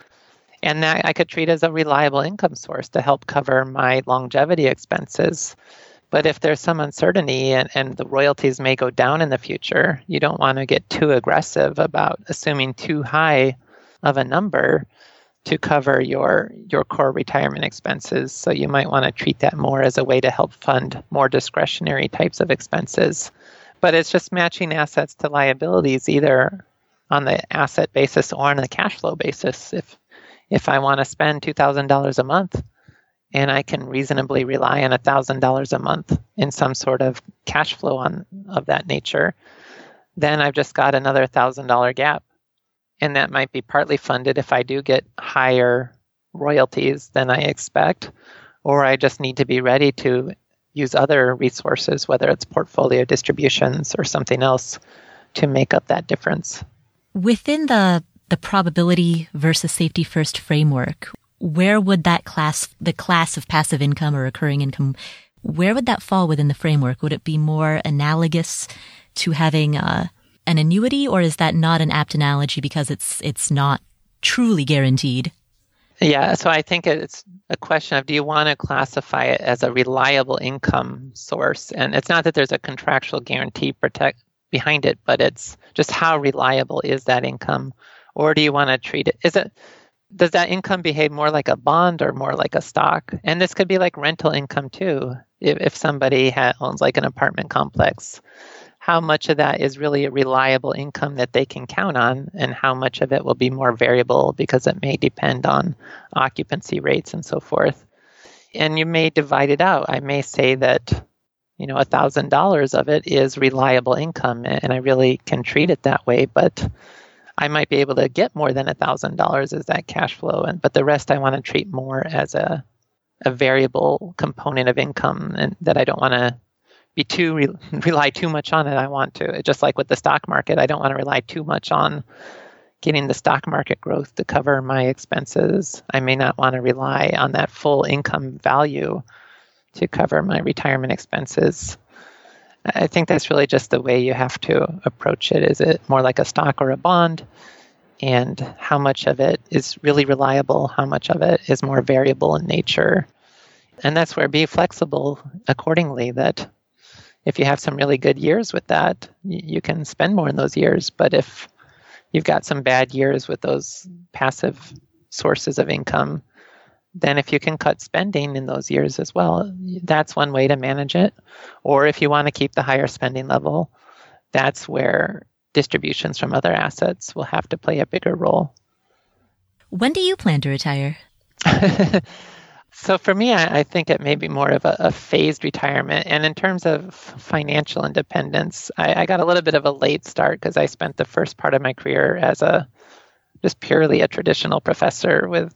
And that I could treat as a reliable income source to help cover my longevity expenses. But if there's some uncertainty and, and the royalties may go down in the future, you don't want to get too aggressive about assuming too high of a number to cover your your core retirement expenses. So you might want to treat that more as a way to help fund more discretionary types of expenses. But it's just matching assets to liabilities either on the asset basis or on the cash flow basis. If if I want to spend $2,000 a month and I can reasonably rely on $1,000 a month in some sort of cash flow on of that nature, then I've just got another $1,000 gap and that might be partly funded if I do get higher royalties than I expect, or I just need to be ready to use other resources, whether it's portfolio distributions or something else, to make up that difference. Within the the probability versus safety first framework, where would that class, the class of passive income or recurring income, where would that fall within the framework? Would it be more analogous to having a an annuity, or is that not an apt analogy because it's it's not truly guaranteed? Yeah, so I think it's a question of do you want to classify it as a reliable income source? And it's not that there's a contractual guarantee protect behind it, but it's just how reliable is that income? Or do you want to treat it? Is it does that income behave more like a bond or more like a stock? And this could be like rental income too. If, if somebody ha- owns like an apartment complex, how much of that is really a reliable income that they can count on and how much of it will be more variable because it may depend on occupancy rates and so forth. And you may divide it out. I may say that, you know, $1,000 of it is reliable income and I really can treat it that way, but I might be able to get more than $1,000 as that cash flow and but the rest I want to treat more as a a variable component of income and that I don't want to be too re- (laughs) rely too much on it. I want to just like with the stock market, I don't want to rely too much on getting the stock market growth to cover my expenses. I may not want to rely on that full income value to cover my retirement expenses. I think that's really just the way you have to approach it. Is it more like a stock or a bond? And how much of it is really reliable? How much of it is more variable in nature? And that's where be flexible accordingly. That if you have some really good years with that, you can spend more in those years. But if you've got some bad years with those passive sources of income, then if you can cut spending in those years as well, that's one way to manage it. Or if you want to keep the higher spending level, that's where distributions from other assets will have to play a bigger role. When do you plan to retire? (laughs) so for me, I, I, think it may be more of a, a, phased retirement. And in terms of financial independence, I, I got a little bit of a late start because I spent the first part of my career as a just purely a traditional professor with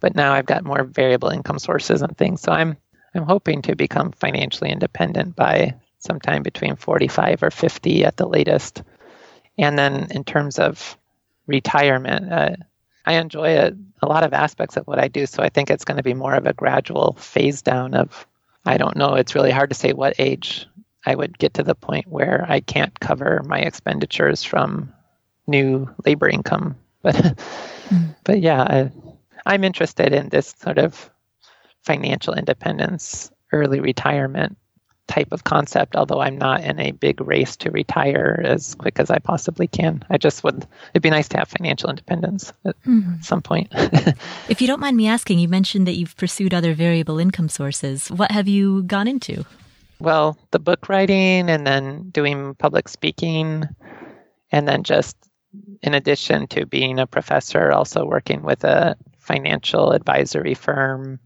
but now I've got more variable income sources and things. So I'm I'm hoping to become financially independent by sometime between 45 or 50 at the latest. And then in terms of retirement, uh, I enjoy a, a lot of aspects of what I do. So I think it's going to be more of a gradual phase down of, I don't know, it's really hard to say what age I would get to the point where I can't cover my expenditures from new labor income. But, (laughs) mm. but yeah, I, I'm interested in this sort of financial independence, early retirement type of concept, although I'm not in a big race to retire as quick as I possibly can. I just would, it'd be nice to have financial independence at mm-hmm. some point. (laughs) if you don't mind me asking, you mentioned that you've pursued other variable income sources. What have you gone into? Well, the book writing and then doing public speaking, and then just in addition to being a professor, also working with a financial advisory firm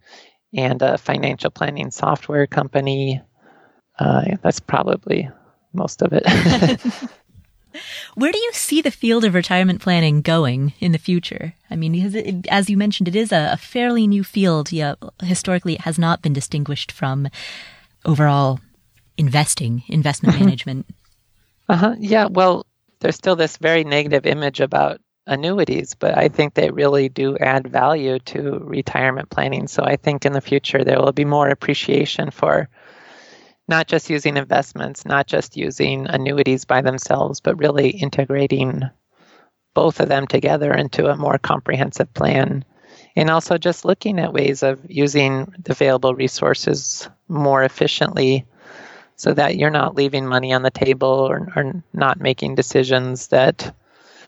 and a financial planning software company. Uh, that's probably most of it. (laughs) Where do you see the field of retirement planning going in the future? I mean, it, as you mentioned, it is a, a fairly new field. Yeah, historically, it has not been distinguished from overall investing, investment (laughs) management. Uh huh. Yeah. Well, there's still this very negative image about annuities, but I think they really do add value to retirement planning. So I think in the future there will be more appreciation for not just using investments, not just using annuities by themselves, but really integrating both of them together into a more comprehensive plan. And also just looking at ways of using the available resources more efficiently so that you're not leaving money on the table or, or not making decisions that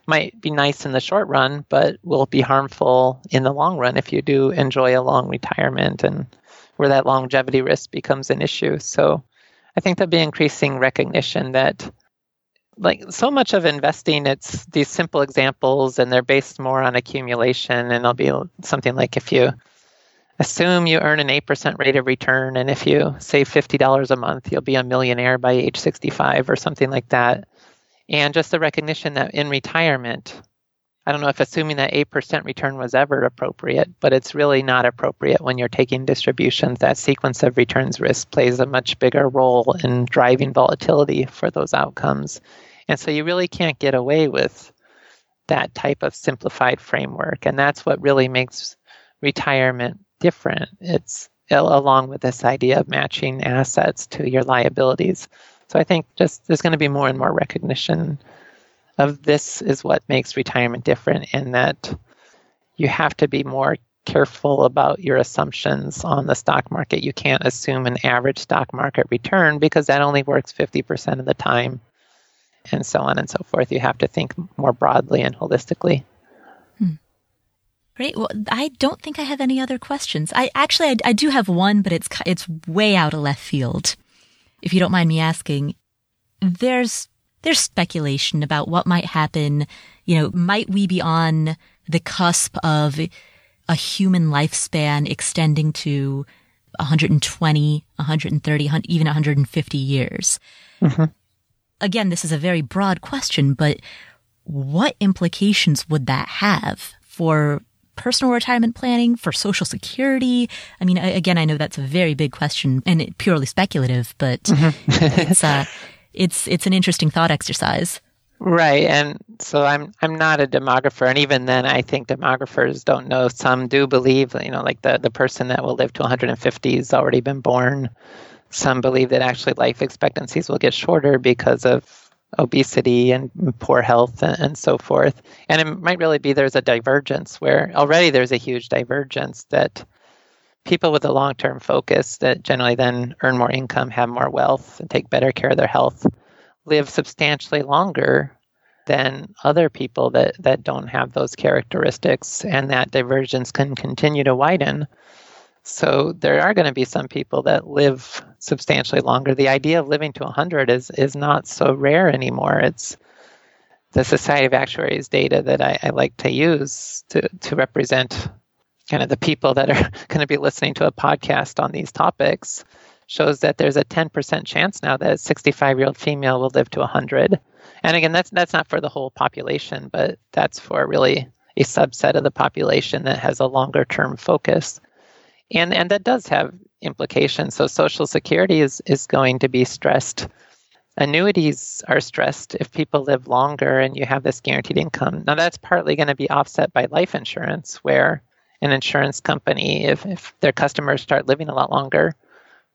might be nice in the short run, but will be harmful in the long run if you do enjoy a long retirement and where that longevity risk becomes an issue. So I think there'll be increasing recognition that like so much of investing it's these simple examples and they're based more on accumulation and it'll be something like if you assume you earn an 8% rate of return and if you save $50 a month you'll be a millionaire by age 65 or something like that and just the recognition that in retirement, I don't know if assuming that 8% return was ever appropriate, but it's really not appropriate when you're taking distributions. That sequence of returns risk plays a much bigger role in driving volatility for those outcomes. And so you really can't get away with that type of simplified framework. And that's what really makes retirement different. It's along with this idea of matching assets to your liabilities. So I think just there's going to be more and more recognition of this is what makes retirement different in that you have to be more careful about your assumptions on the stock market. You can't assume an average stock market return because that only works 50% of the time and so on and so forth. You have to think more broadly and holistically. Hmm. Great. Well, I don't think I have any other questions. I actually I, I do have one, but it's it's way out of left field if you don't mind me asking, there's there's speculation about what might happen. You know, might we be on the cusp of a human lifespan extending to 120, 130, even 150 years? Mm-hmm. Again, this is a very broad question, but what implications would that have for personal retirement planning, for social security? I mean, again, I know that's a very big question and purely speculative, but mm-hmm. it's, uh, it's, it's an interesting thought exercise. Right, and so I'm I'm not a demographer, and even then, I think demographers don't know. Some do believe, you know, like the the person that will live to 150 has already been born. Some believe that actually life expectancies will get shorter because of obesity and poor health and, and so forth. And it might really be there's a divergence where already there's a huge divergence that people with a long term focus that generally then earn more income, have more wealth, and take better care of their health live substantially longer than other people that, that don't have those characteristics, and that divergence can continue to widen. So there are going to be some people that live substantially longer. The idea of living to 100 is is not so rare anymore. It's the Society of Actuaries data that I, I like to use to, to represent kind of the people that are (laughs) going to be listening to a podcast on these topics shows that there's a 10% chance now that a 65 year old female will live to 100. And again, that's that's not for the whole population, but that's for really a subset of the population that has a longer term focus. And and that does have implications. So social security is is going to be stressed. Annuities are stressed if people live longer and you have this guaranteed income. Now that's partly going to be offset by life insurance where an insurance company if, if their customers start living a lot longer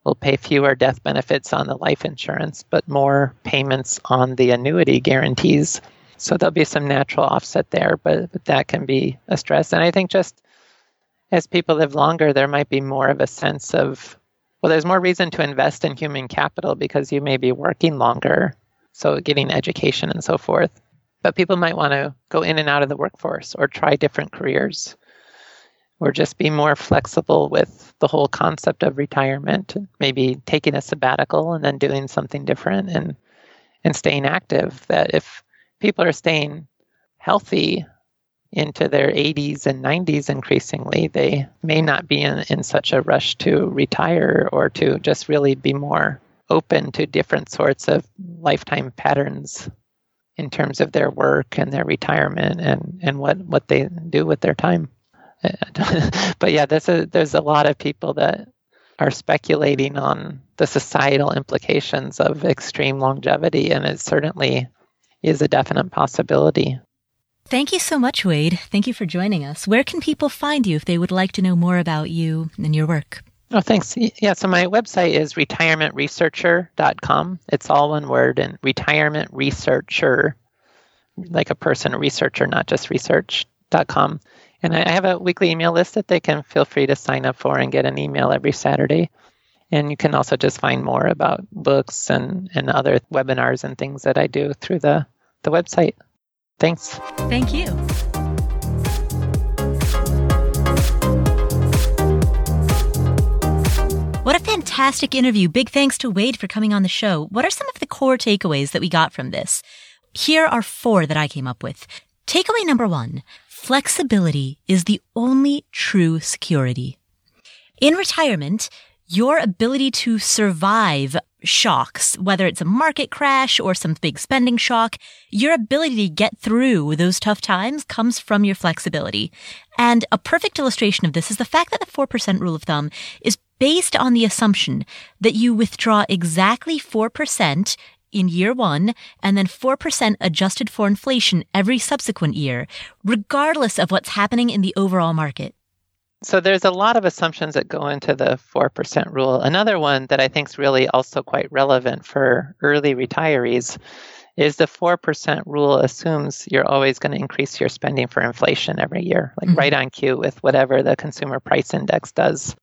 will pay fewer death benefits on the life insurance, but more payments on the annuity guarantees. So there'll be some natural offset there, but, but that can be a stress. And I think just as people live longer, there might be more of a sense of, well, there's more reason to invest in human capital because you may be working longer, so getting education and so forth. But people might want to go in and out of the workforce or try different careers or just be more flexible with the whole concept of retirement, maybe taking a sabbatical and then doing something different and and staying active. That if people are staying healthy into their 80s and 90s increasingly, they may not be in, in such a rush to retire or to just really be more open to different sorts of lifetime patterns in terms of their work and their retirement and, and what, what they do with their time. (laughs) but yeah, there's a, there's a lot of people that are speculating on the societal implications of extreme longevity, and it certainly is a definite possibility. Thank you so much, Wade. Thank you for joining us. Where can people find you if they would like to know more about you and your work? Oh, thanks. Yeah, so my website is retirementresearcher.com. It's all one word, and retirement researcher, like a person, a researcher, not just research.com. And I have a weekly email list that they can feel free to sign up for and get an email every Saturday. And you can also just find more about books and, and other webinars and things that I do through the, the website. Thanks. Thank you. What a fantastic interview. Big thanks to Wade for coming on the show. What are some of the core takeaways that we got from this? Here are four that I came up with. Takeaway number one Flexibility is the only true security. In retirement, your ability to survive shocks, whether it's a market crash or some big spending shock, your ability to get through those tough times comes from your flexibility. And a perfect illustration of this is the fact that the 4% rule of thumb is based on the assumption that you withdraw exactly 4% in year one and then 4% adjusted for inflation every subsequent year, regardless of what's happening in the overall market. So there's a lot of assumptions that go into the 4% rule. Another one that I think is really also quite relevant for early retirees is the 4% rule assumes you're always going to increase your spending for inflation every year, like mm-hmm. right on cue with whatever the consumer price index does.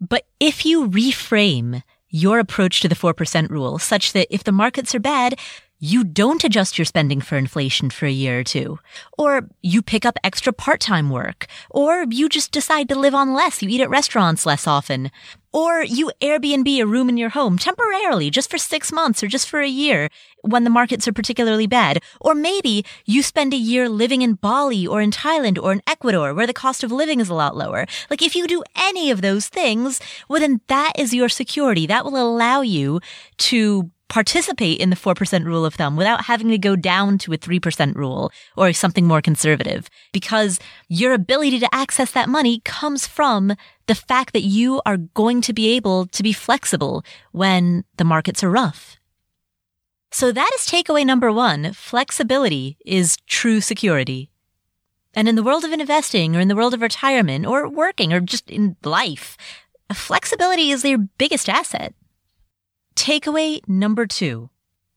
But if you reframe your approach to the 4% rule such that if the markets are bad, you don't adjust your spending for inflation for a year or two. Or you pick up extra part-time work. Or you just decide to live on less. You eat at restaurants less often. Or you Airbnb a room in your home temporarily, just for six months or just for a year when the markets are particularly bad. Or maybe you spend a year living in Bali or in Thailand or in Ecuador where the cost of living is a lot lower. Like if you do any of those things, well then that is your security. That will allow you to participate in the 4% rule of thumb without having to go down to a 3% rule or something more conservative because your ability to access that money comes from the fact that you are going to be able to be flexible when the markets are rough. So that is takeaway number one. Flexibility is true security. And in the world of investing or in the world of retirement or working or just in life, flexibility is your biggest asset. Takeaway number two.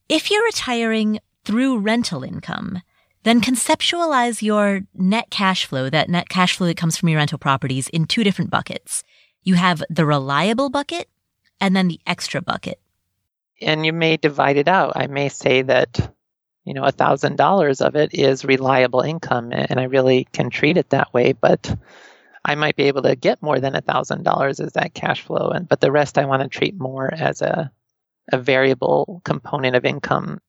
If you're retiring through rental income, then conceptualize your net cash flow, that net cash flow that comes from your rental properties in two different buckets. You have the reliable bucket and then the extra bucket. And you may divide it out. I may say that, you know, a thousand dollars of it is reliable income and I really can treat it that way, but I might be able to get more than a thousand dollars as that cash flow. And but the rest I want to treat more as a a variable component of income.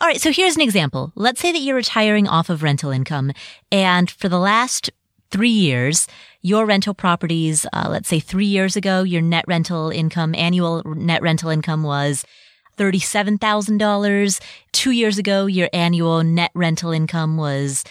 All right, so here's an example. Let's say that you're retiring off of rental income, and for the last three years, your rental properties, uh, let's say three years ago, your net rental income, annual net rental income was $37,000. Two years ago, your annual net rental income was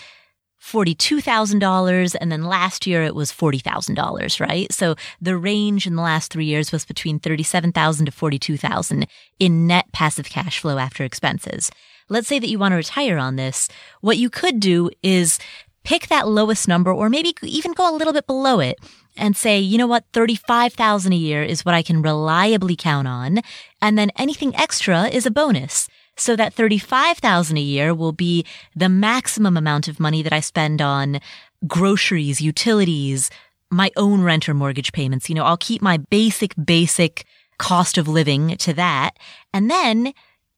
$42,000 and then last year it was $40,000, right? So the range in the last 3 years was between 37,000 to 42,000 in net passive cash flow after expenses. Let's say that you want to retire on this. What you could do is pick that lowest number or maybe even go a little bit below it and say, you know what, 35,000 a year is what I can reliably count on. And then anything extra is a bonus. So that 35,000 a year will be the maximum amount of money that I spend on groceries, utilities, my own rent or mortgage payments. You know, I'll keep my basic, basic cost of living to that. And then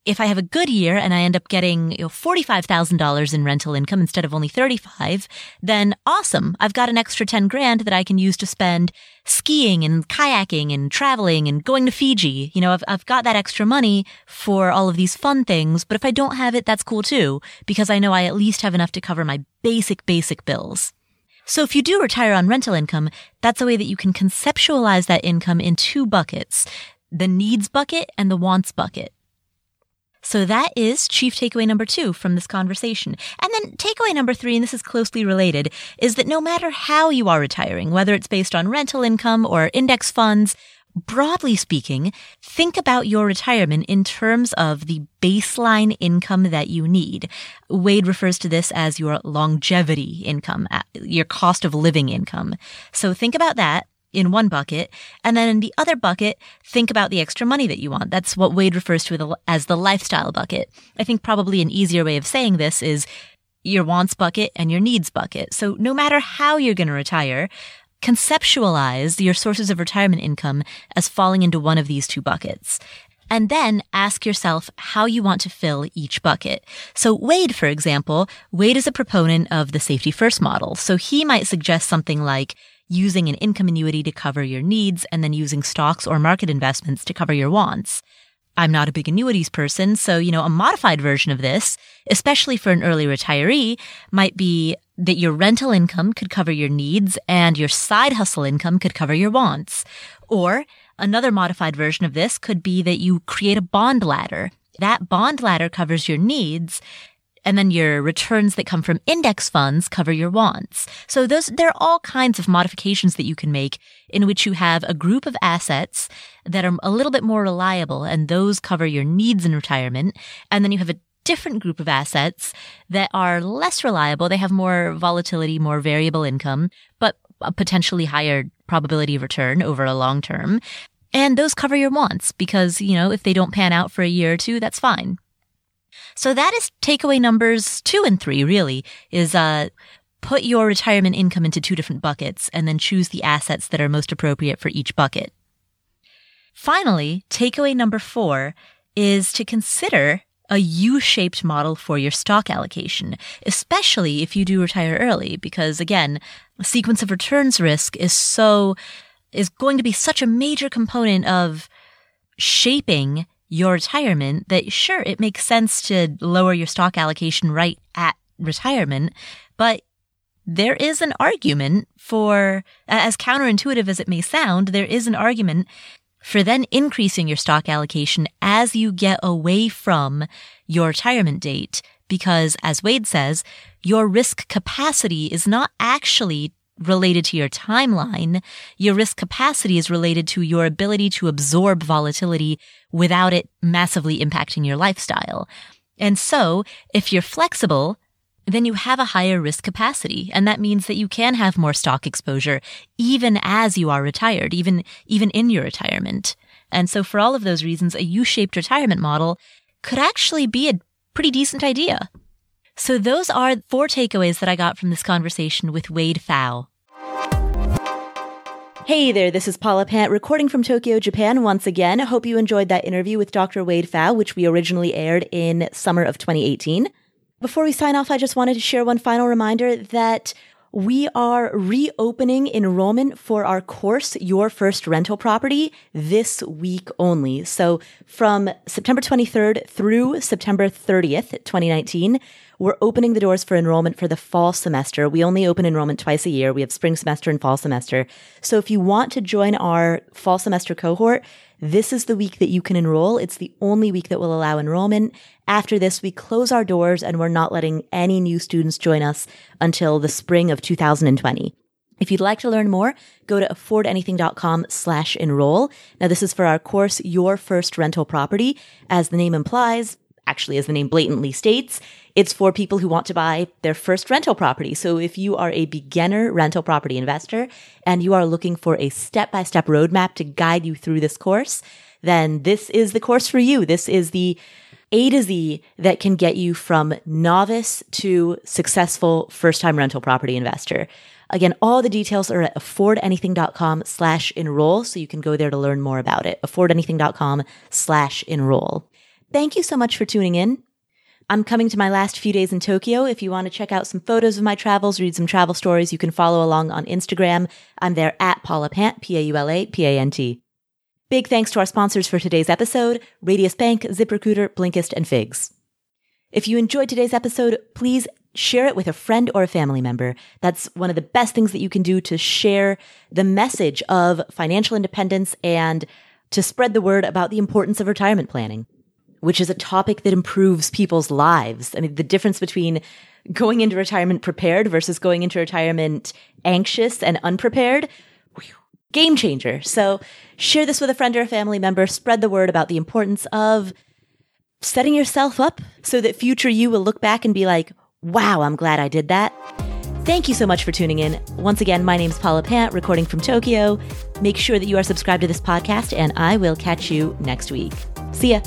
if I have a good year and I end up getting you know, $45,000 in rental income instead of only 35, then awesome. I've got an extra 10 grand that I can use to spend skiing and kayaking and traveling and going to Fiji. You know, I've, I've got that extra money for all of these fun things. But if I don't have it, that's cool too, because I know I at least have enough to cover my basic, basic bills. So if you do retire on rental income, that's a way that you can conceptualize that income in two buckets, the needs bucket and the wants bucket. So that is chief takeaway number two from this conversation. And then takeaway number three, and this is closely related, is that no matter how you are retiring, whether it's based on rental income or index funds, broadly speaking, think about your retirement in terms of the baseline income that you need. Wade refers to this as your longevity income, uh, your cost of living income. So think about that in one bucket. And then in the other bucket, think about the extra money that you want. That's what Wade refers to as the lifestyle bucket. I think probably an easier way of saying this is your wants bucket and your needs bucket. So no matter how you're going to retire, conceptualize your sources of retirement income as falling into one of these two buckets. And then ask yourself how you want to fill each bucket. So Wade, for example, Wade is a proponent of the safety first model. So he might suggest something like using an income annuity to cover your needs and then using stocks or market investments to cover your wants. I'm not a big annuities person, so, you know, a modified version of this, especially for an early retiree, might be that your rental income could cover your needs and your side hustle income could cover your wants. Or another modified version of this could be that you create a bond ladder. That bond ladder covers your needs and then your returns that come from index funds cover your wants. So those, there are all kinds of modifications that you can make in which you have a group of assets that are a little bit more reliable and those cover your needs in retirement. And then you have a different group of assets that are less reliable. They have more volatility, more variable income, but a potentially higher probability of return over a long term. And those cover your wants because, you know, if they don't pan out for a year or two, that's fine. So that is takeaway numbers two and three, really, is, uh, put your retirement income into two different buckets and then choose the assets that are most appropriate for each bucket. Finally, takeaway number four is to consider a U-shaped model for your stock allocation, especially if you do retire early, because again, sequence of returns risk is so, is going to be such a major component of shaping your retirement that sure, it makes sense to lower your stock allocation right at retirement, but there is an argument for, as counterintuitive as it may sound, there is an argument for then increasing your stock allocation as you get away from your retirement date. Because as Wade says, your risk capacity is not actually related to your timeline. Your risk capacity is related to your ability to absorb volatility without it massively impacting your lifestyle. And so if you're flexible, then you have a higher risk capacity. And that means that you can have more stock exposure even as you are retired, even, even in your retirement. And so for all of those reasons, a U-shaped retirement model could actually be a pretty decent idea. So those are four takeaways that I got from this conversation with Wade Pfau. Hey there, this is Paula Pant recording from Tokyo, Japan once again. I hope you enjoyed that interview with Dr. Wade Pfau, which we originally aired in summer of 2018. Before we sign off, I just wanted to share one final reminder that we are reopening enrollment for our course, Your First Rental Property, this week only. So from September 23rd through September 30th, 2019, we're opening the doors for enrollment for the fall semester. We only open enrollment twice a year. We have spring semester and fall semester. So if you want to join our fall semester cohort, this is the week that you can enroll. It's the only week that will allow enrollment. After this, we close our doors and we're not letting any new students join us until the spring of 2020. If you'd like to learn more, go to affordanything.com slash enroll. Now, this is for our course, Your First Rental Property. As the name implies, actually, as the name blatantly states, it's for people who want to buy their first rental property. So if you are a beginner rental property investor and you are looking for a step by step roadmap to guide you through this course, then this is the course for you. This is the A to Z that can get you from novice to successful first time rental property investor. Again, all the details are at affordanything.com slash enroll. So you can go there to learn more about it. affordanything.com slash enroll. Thank you so much for tuning in. I'm coming to my last few days in Tokyo. If you want to check out some photos of my travels, read some travel stories, you can follow along on Instagram. I'm there at Paula Pant, P-A-U-L-A, P-A-N-T. Big thanks to our sponsors for today's episode, Radius Bank, ZipRecruiter, Blinkist, and Figs. If you enjoyed today's episode, please share it with a friend or a family member. That's one of the best things that you can do to share the message of financial independence and to spread the word about the importance of retirement planning which is a topic that improves people's lives. I mean, the difference between going into retirement prepared versus going into retirement anxious and unprepared. Whew, game changer. So share this with a friend or a family member. Spread the word about the importance of setting yourself up so that future you will look back and be like, wow, I'm glad I did that. Thank you so much for tuning in. Once again, my name is Paula Pant, recording from Tokyo. Make sure that you are subscribed to this podcast, and I will catch you next week. See ya.